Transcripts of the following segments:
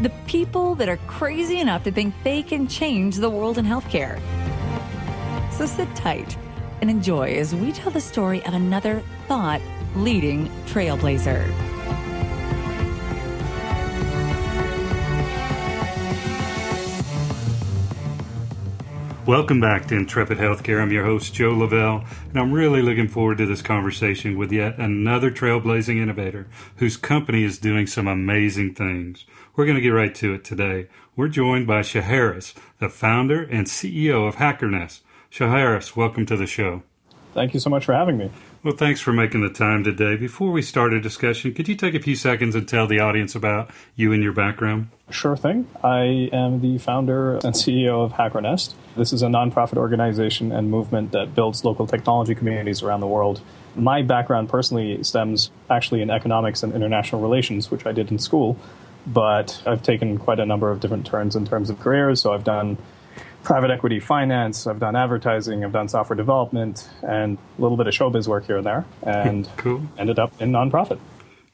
the people that are crazy enough to think they can change the world in healthcare. So sit tight and enjoy as we tell the story of another thought leading trailblazer. Welcome back to Intrepid Healthcare. I'm your host, Joe Lavelle, and I'm really looking forward to this conversation with yet another trailblazing innovator whose company is doing some amazing things. We're going to get right to it today. We're joined by Shaharris, the founder and CEO of HackerNest. Shaharris, welcome to the show. Thank you so much for having me. Well, thanks for making the time today. Before we start a discussion, could you take a few seconds and tell the audience about you and your background? Sure thing. I am the founder and CEO of HackerNest. This is a nonprofit organization and movement that builds local technology communities around the world. My background personally stems actually in economics and international relations, which I did in school, but I've taken quite a number of different turns in terms of careers. So I've done private equity finance, I've done advertising, I've done software development, and a little bit of showbiz work here and there, and cool. ended up in nonprofit.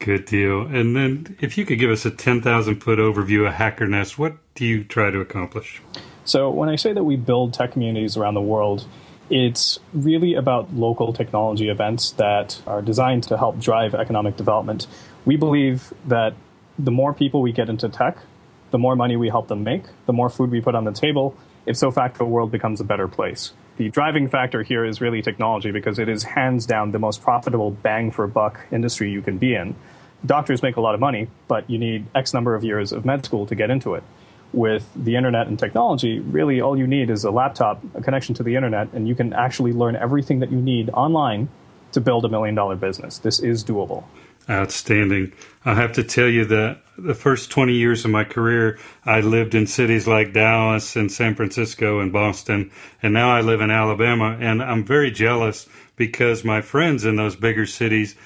Good deal. And then, if you could give us a 10,000 foot overview of Hacker HackerNest, what do you try to accomplish? So, when I say that we build tech communities around the world, it's really about local technology events that are designed to help drive economic development. We believe that the more people we get into tech, the more money we help them make, the more food we put on the table, if so the world becomes a better place. The driving factor here is really technology because it is hands down the most profitable bang for buck industry you can be in. Doctors make a lot of money, but you need X number of years of med school to get into it. With the internet and technology, really all you need is a laptop, a connection to the internet, and you can actually learn everything that you need online to build a million dollar business. This is doable. Outstanding. I have to tell you that the first 20 years of my career, I lived in cities like Dallas and San Francisco and Boston, and now I live in Alabama. And I'm very jealous because my friends in those bigger cities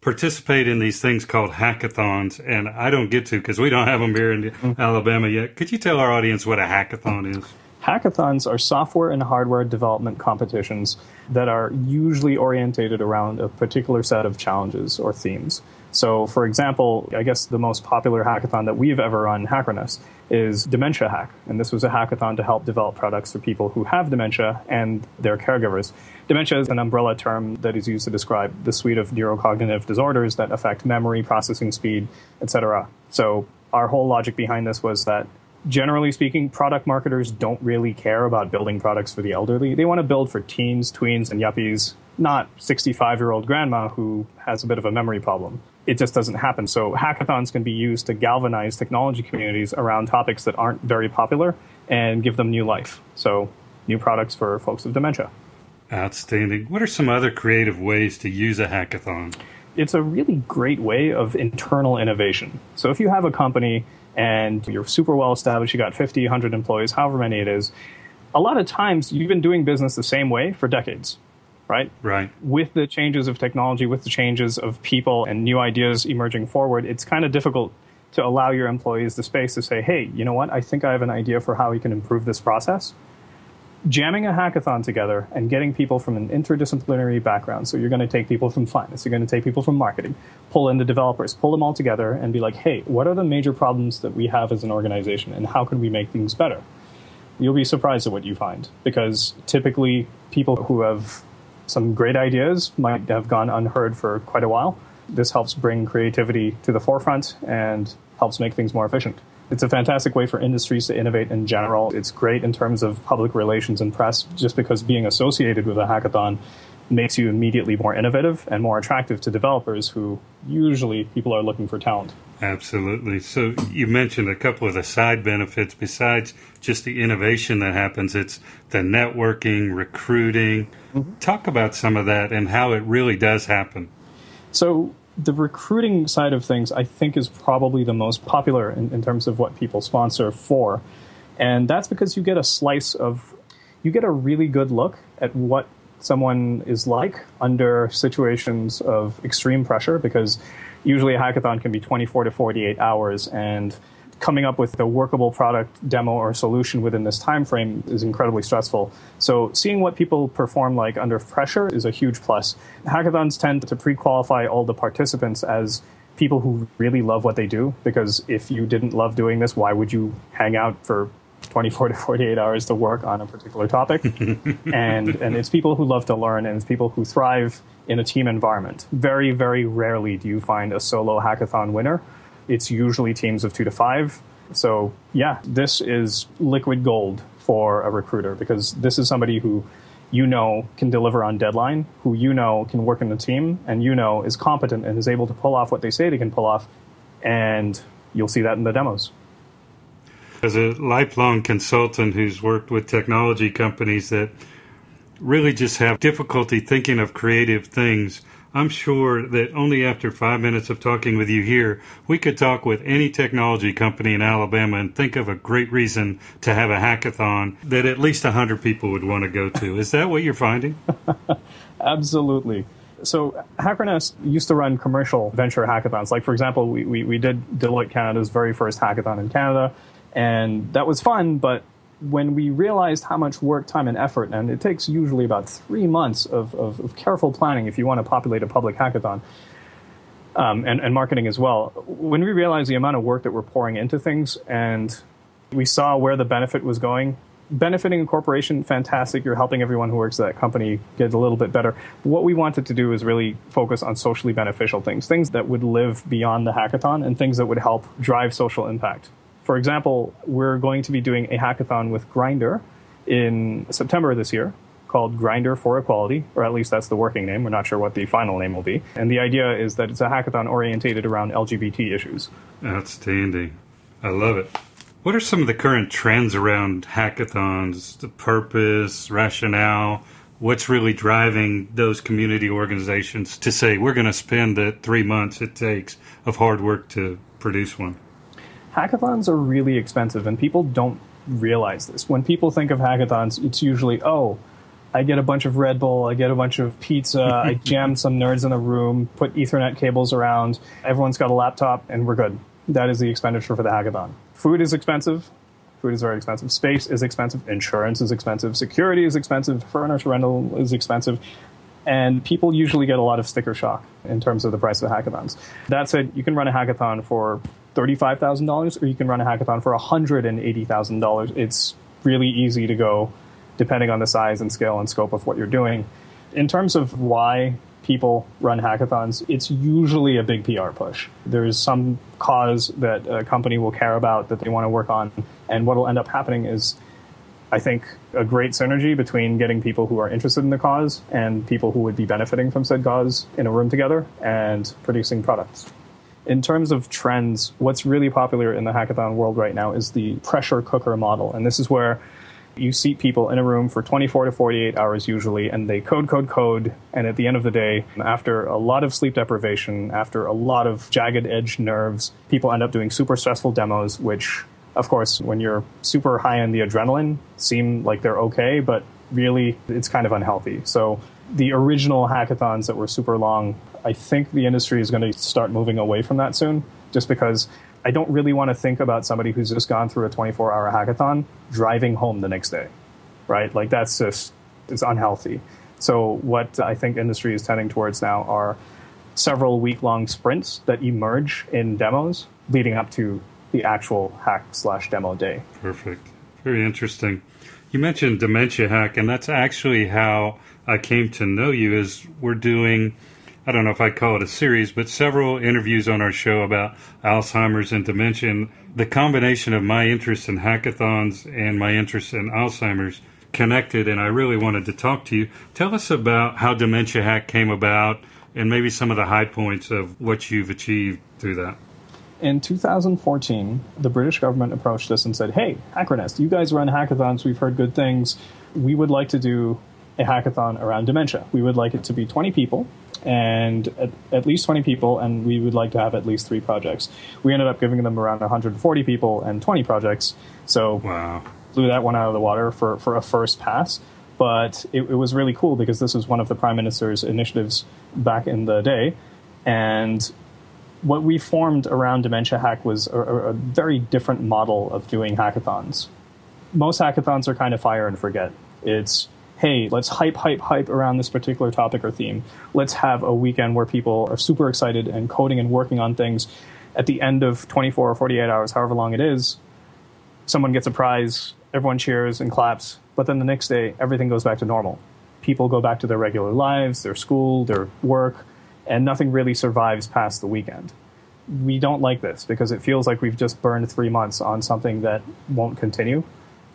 participate in these things called hackathons, and I don't get to because we don't have them here in mm-hmm. Alabama yet. Could you tell our audience what a hackathon is? Hackathons are software and hardware development competitions that are usually orientated around a particular set of challenges or themes. So, for example, I guess the most popular hackathon that we've ever run, HackerNest, is Dementia Hack. And this was a hackathon to help develop products for people who have dementia and their caregivers. Dementia is an umbrella term that is used to describe the suite of neurocognitive disorders that affect memory, processing speed, etc. So, our whole logic behind this was that generally speaking, product marketers don't really care about building products for the elderly. They want to build for teens, tweens, and yuppies, not 65 year old grandma who has a bit of a memory problem. It just doesn't happen. So, hackathons can be used to galvanize technology communities around topics that aren't very popular and give them new life. So, new products for folks with dementia. Outstanding. What are some other creative ways to use a hackathon? It's a really great way of internal innovation. So, if you have a company and you're super well established, you got 50, 100 employees, however many it is, a lot of times you've been doing business the same way for decades, right? Right. With the changes of technology, with the changes of people and new ideas emerging forward, it's kind of difficult to allow your employees the space to say, hey, you know what? I think I have an idea for how we can improve this process jamming a hackathon together and getting people from an interdisciplinary background. So you're going to take people from finance, you're going to take people from marketing, pull in the developers, pull them all together and be like, hey, what are the major problems that we have as an organization and how can we make things better? You'll be surprised at what you find because typically people who have some great ideas might have gone unheard for quite a while. This helps bring creativity to the forefront and helps make things more efficient. It's a fantastic way for industries to innovate in general. It's great in terms of public relations and press, just because being associated with a hackathon makes you immediately more innovative and more attractive to developers who usually people are looking for talent. Absolutely. So you mentioned a couple of the side benefits besides just the innovation that happens. It's the networking, recruiting. Mm-hmm. Talk about some of that and how it really does happen. So the recruiting side of things, I think, is probably the most popular in, in, terms of what people sponsor for. And that's because you get a slice of you get a really good look at what someone is like under situations of extreme pressure because usually a hackathon can be 24 to 48 hours and coming up with a workable product demo or solution within this time frame is incredibly stressful. So seeing what people perform like under pressure is a huge plus. Hackathons tend to pre-qualify all the participants as people who really love what they do because if you didn't love doing this, why would you hang out for 24 to 48 hours to work on a particular topic. and, and it's people who love to learn and it's people who thrive in a team environment. Very, very rarely do you find a solo hackathon winner it's usually teams of two to five. So, yeah, this is liquid gold for a recruiter because this is somebody who you know can deliver on deadline, who you know can work in the team, and you know is competent and is able to pull off what they say they can pull off. And you'll see that in the demos. As a lifelong consultant who's worked with technology companies that really just have difficulty thinking of creative things, I'm sure that only after five minutes of talking with you here, we could talk with any technology company in Alabama and think of a great reason to have a hackathon that at least 100 people would want to go to. Is that what you're finding? Absolutely. So HackerNest used to run commercial venture hackathons. Like, for example, we, we, we did Deloitte Canada's very first hackathon in Canada, and that was fun, but when we realized how much work, time, and effort, and it takes usually about three months of, of, of careful planning if you want to populate a public hackathon, um, and, and marketing as well. When we realized the amount of work that we're pouring into things and we saw where the benefit was going, benefiting a corporation, fantastic. You're helping everyone who works at that company get a little bit better. What we wanted to do is really focus on socially beneficial things, things that would live beyond the hackathon and things that would help drive social impact. For example, we're going to be doing a hackathon with Grindr in September this year called Grindr for Equality, or at least that's the working name. We're not sure what the final name will be. And the idea is that it's a hackathon orientated around LGBT issues. Outstanding. I love it. What are some of the current trends around hackathons, the purpose, rationale? What's really driving those community organizations to say we're going to spend the three months it takes of hard work to produce one? Hackathons are really expensive, and people don't realize this. When people think of hackathons, it's usually, oh, I get a bunch of Red Bull, I get a bunch of pizza, I jam some nerds in a room, put Ethernet cables around, everyone's got a laptop, and we're good. That is the expenditure for the hackathon. Food is expensive. Food is very expensive. Space is expensive. Insurance is expensive. Security is expensive. Furniture rental is expensive. And people usually get a lot of sticker shock in terms of the price of hackathons. That said, you can run a hackathon for $35,000 or you can run a hackathon for $180,000. It's really easy to go depending on the size and scale and scope of what you're doing. In terms of why people run hackathons, it's usually a big PR push. There's some cause that a company will care about that they want to work on, and what will end up happening is I think a great synergy between getting people who are interested in the cause and people who would be benefiting from said cause in a room together and producing products. In terms of trends, what's really popular in the hackathon world right now is the pressure cooker model. And this is where you seat people in a room for 24 to 48 hours usually, and they code, code, code. And at the end of the day, after a lot of sleep deprivation, after a lot of jagged edge nerves, people end up doing super stressful demos, which of course, when you're super high on the adrenaline, seem like they're okay, but really it's kind of unhealthy. So the original hackathons that were super long, I think the industry is going to start moving away from that soon, just because I don't really want to think about somebody who's just gone through a 24 hour hackathon driving home the next day, right? Like that's just, it's unhealthy. So what I think industry is tending towards now are several week long sprints that emerge in demos leading up to the actual hack slash demo day. Perfect. Very interesting. You mentioned dementia hack, and that's actually how I came to know you. Is we're doing, I don't know if I'd call it a series, but several interviews on our show about Alzheimer's and dementia. The combination of my interest in hackathons and my interest in Alzheimer's connected, and I really wanted to talk to you. Tell us about how Dementia Hack came about, and maybe some of the high points of what you've achieved through that in 2014, the British government approached us and said, Hey, HackerNest, you guys run hackathons. We've heard good things. We would like to do a hackathon around dementia. We would like it to be 20 people and at, at, least 20 people, and we would like to have at least three projects. We ended up giving them around 140 people and 20 projects. So wow. blew that one out of the water for, for a first pass. But it, it was really cool because this was one of the prime minister's initiatives back in the day. And what we formed around Dementia Hack was a, a, very different model of doing hackathons. Most hackathons are kind of fire and forget. It's, hey, let's hype, hype, hype around this particular topic or theme. Let's have a weekend where people are super excited and coding and working on things. At the end of 24 or 48 hours, however long it is, someone gets a prize, everyone cheers and claps, but then the next day, everything goes back to normal. People go back to their regular lives, their school, their work, and nothing really survives past the weekend. We don't like this because it feels like we've just burned three months on something that won't continue.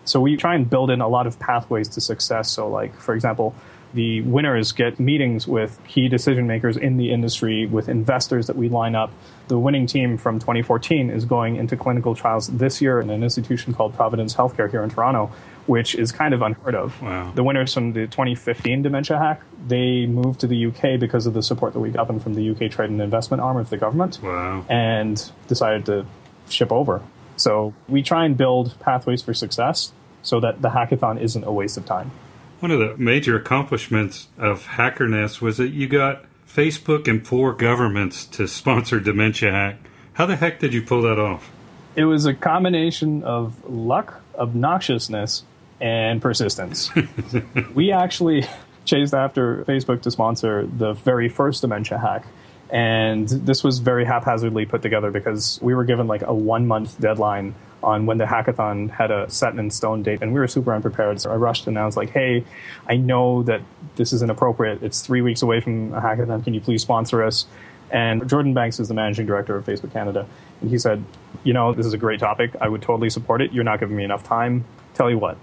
So we try and build in a lot of pathways to success. So, like, for example, the winners get meetings with key decision makers in the industry, with investors that we line up. The winning team from 2014 is going into clinical trials this year in an institution called Providence Healthcare here in Toronto, which is kind of unheard of. Wow. The winners from the 2015 dementia hack, they moved to the UK because of the support that we got them from the UK trade and investment arm of the government. Wow. And decided to ship over. So we try and build pathways for success so that the hackathon isn't a waste of time. One of the major accomplishments of HackerNest was that you got Facebook and four governments to sponsor Dementia Hack. How the heck did you pull that off? It was a combination of luck, obnoxiousness, and persistence. we actually chased after Facebook to sponsor the very first dementia hack. And this was very haphazardly put together because we were given like a one month deadline on when the hackathon had a set in stone date, and we were super unprepared. So I rushed and I was like, "Hey, I know that this is inappropriate. It's three weeks away from a hackathon. Can you please sponsor us?" And Jordan Banks is the managing director of Facebook Canada, and he said, "You know, this is a great topic. I would totally support it. You're not giving me enough time. Tell you what,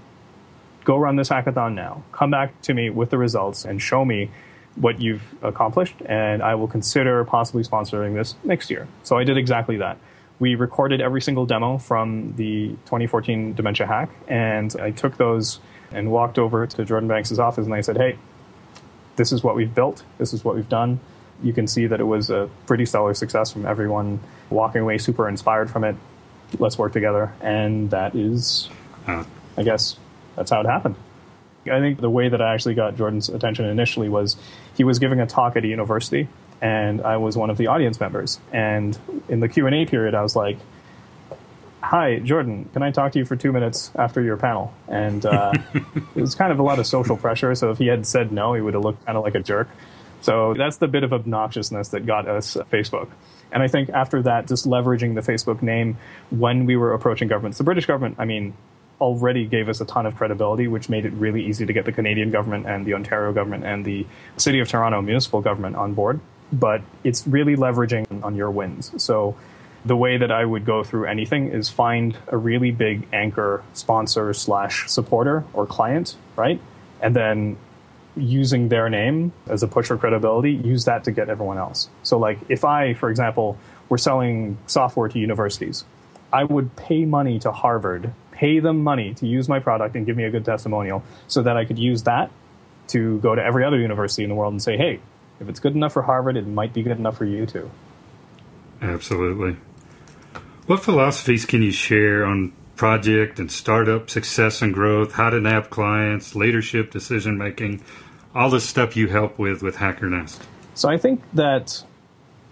go run this hackathon now. Come back to me with the results and show me." What you've accomplished, and I will consider possibly sponsoring this next year. So I did exactly that we recorded every single demo from the 2014 dementia hack, and I took those and walked over to Jordan Banks' office and I said, "Hey, this is what we've built. This is what we've done." You can see that it was a pretty stellar success from everyone walking away super inspired from it. Let's work together, and that is. I guess, that's how it happened. I think the way that I actually got Jordan's attention initially was he was giving a talk at a university and I was one of the audience members. And in the Q and A period, I was like, "Hi, Jordan, can I talk to you for two minutes after your panel?" And uh, it was kind of a lot of social pressure. So if he had said no, he would have looked kind of like a jerk. So that's the bit of obnoxiousness that got us Facebook. And I think after that, just leveraging the Facebook name when we were approaching governments, the British government, I mean, already gave us a ton of credibility, which made it really easy to get the Canadian government and the Ontario government and the City of Toronto municipal government on board but it's really leveraging on your wins. So the way that I would go through anything is find a really big anchor sponsor slash supporter or client, right? And then using their name as a push for credibility, use that to get everyone else. So like if I, for example, were selling software to universities, I would pay money to Harvard, pay them money to use my product and give me a good testimonial so that I could use that to go to every other university in the world and say, hey, if it's good enough for Harvard, it might be good enough for you too. Absolutely. What philosophies can you share on project and startup success and growth, how to nab clients, leadership, decision making, all the stuff you help with with HackerNest? So I think that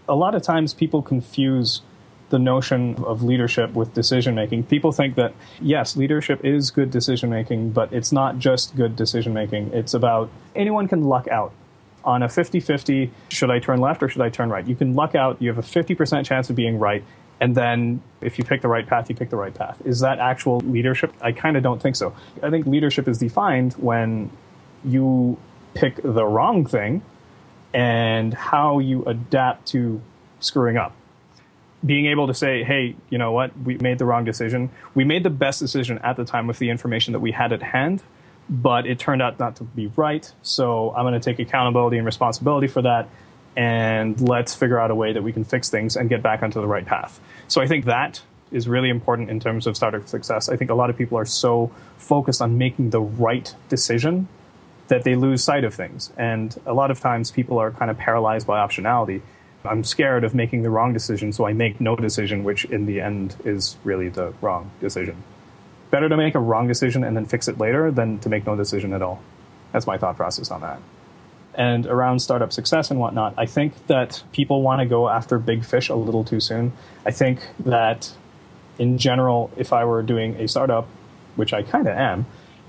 a lot of times people confuse the notion of leadership with decision making. People think that, yes, leadership is good decision making, but it's not just good decision making. It's about anyone can luck out on a 50 50, should I turn left or should I turn right? You can luck out, you have a 50% chance of being right. And then if you pick the right path, you pick the right path. Is that actual leadership? I kind of don't think so. I think leadership is defined when you pick the wrong thing and how you adapt to screwing up. Being able to say, hey, you know what, we made the wrong decision. We made the best decision at the time with the information that we had at hand but it turned out not to be right. So I'm going to take accountability and responsibility for that, and let's figure out a way that we can fix things and get back onto the right path. So I think that is really important in terms of startup success. I think a lot of people are so focused on making the right decision that they lose sight of things. And a lot of times people are kind of paralyzed by optionality. I'm scared of making the wrong decision, so I make no decision, which in the end is really the wrong decision. better to make a wrong decision and then fix it later than to make no decision at all. That's my thought process on that. And around startup success and whatnot, I think that people want to go after big fish a little too soon. I think that in general, if I were doing a startup, which I kind of am,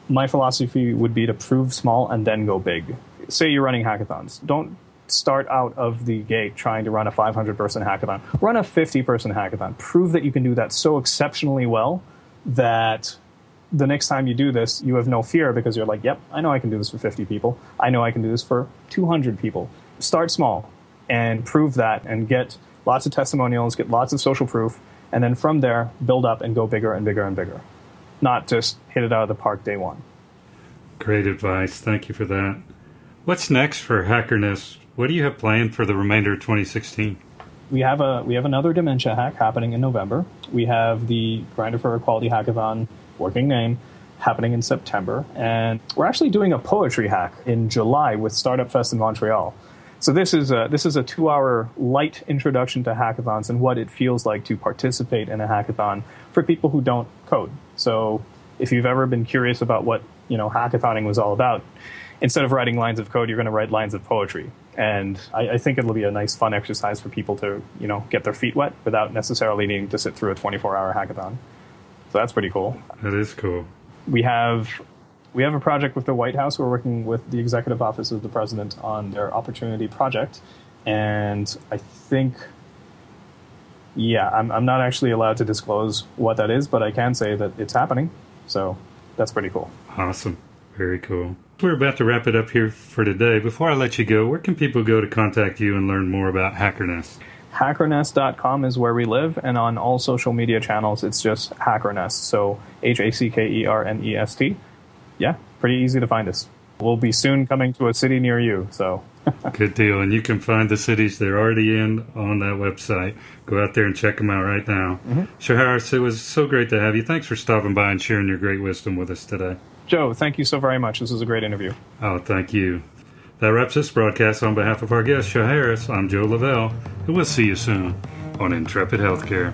my philosophy would be to prove small and then go big. Say you're running hackathons. Don't start out of the gate trying to run a 500 person hackathon. Run a 50 person hackathon. Prove that you can do that so exceptionally well that the next time you do this, you have no fear because you're like, yep, I know I can do this for 50 people. I know I can do this for 200 people. Start small and prove that and get lots of testimonials, get lots of social proof, and then from there, build up and go bigger and bigger and bigger. Not just hit it out of the park day one. Great advice. Thank you for that. What's next for HackerNest? What do you have planned for the remainder of 2016? we have a we have another dementia hack happening in November. We have the Grindr for Equality hackathon, working name, happening in September, and we're actually doing a poetry hack in July with Startup Fest in Montreal. So this is a, this is a two-hour light introduction to hackathons and what it feels like to participate in a hackathon for people who don't code. So if you've ever been curious about what you know hackathoning was all about, instead of writing lines of code, you're going to write lines of poetry. And I, I, think it'll be a nice, fun exercise for people to, you know, get their feet wet without necessarily needing to sit through a 24-hour hackathon. So that's pretty cool. That is cool. We have we have a project with the White House. We're working with the Executive Office of the President on their Opportunity Project, and I think, yeah, I'm I'm not actually allowed to disclose what that is, but I can say that it's happening. So that's pretty cool. Awesome. Very cool. We're about to wrap it up here for today. Before I let you go, where can people go to contact you and learn more about HackerNest? Hackernest.com is where we live, and on all social media channels, it's just Hackernest. So H A C K E R N E S T. Yeah, pretty easy to find us. We'll be soon coming to a city near you. So. Good deal. And you can find the cities they're already in on that website. Go out there and check them out right now. mm hmm it was so great to have you. Thanks for stopping by and sharing your great wisdom with us today. Joe, thank you so very much. This was a great interview. Oh, thank you. That wraps this broadcast on behalf of our guest, Shaharris. I'm Joe Lavelle, and we'll see you soon on Intrepid Healthcare.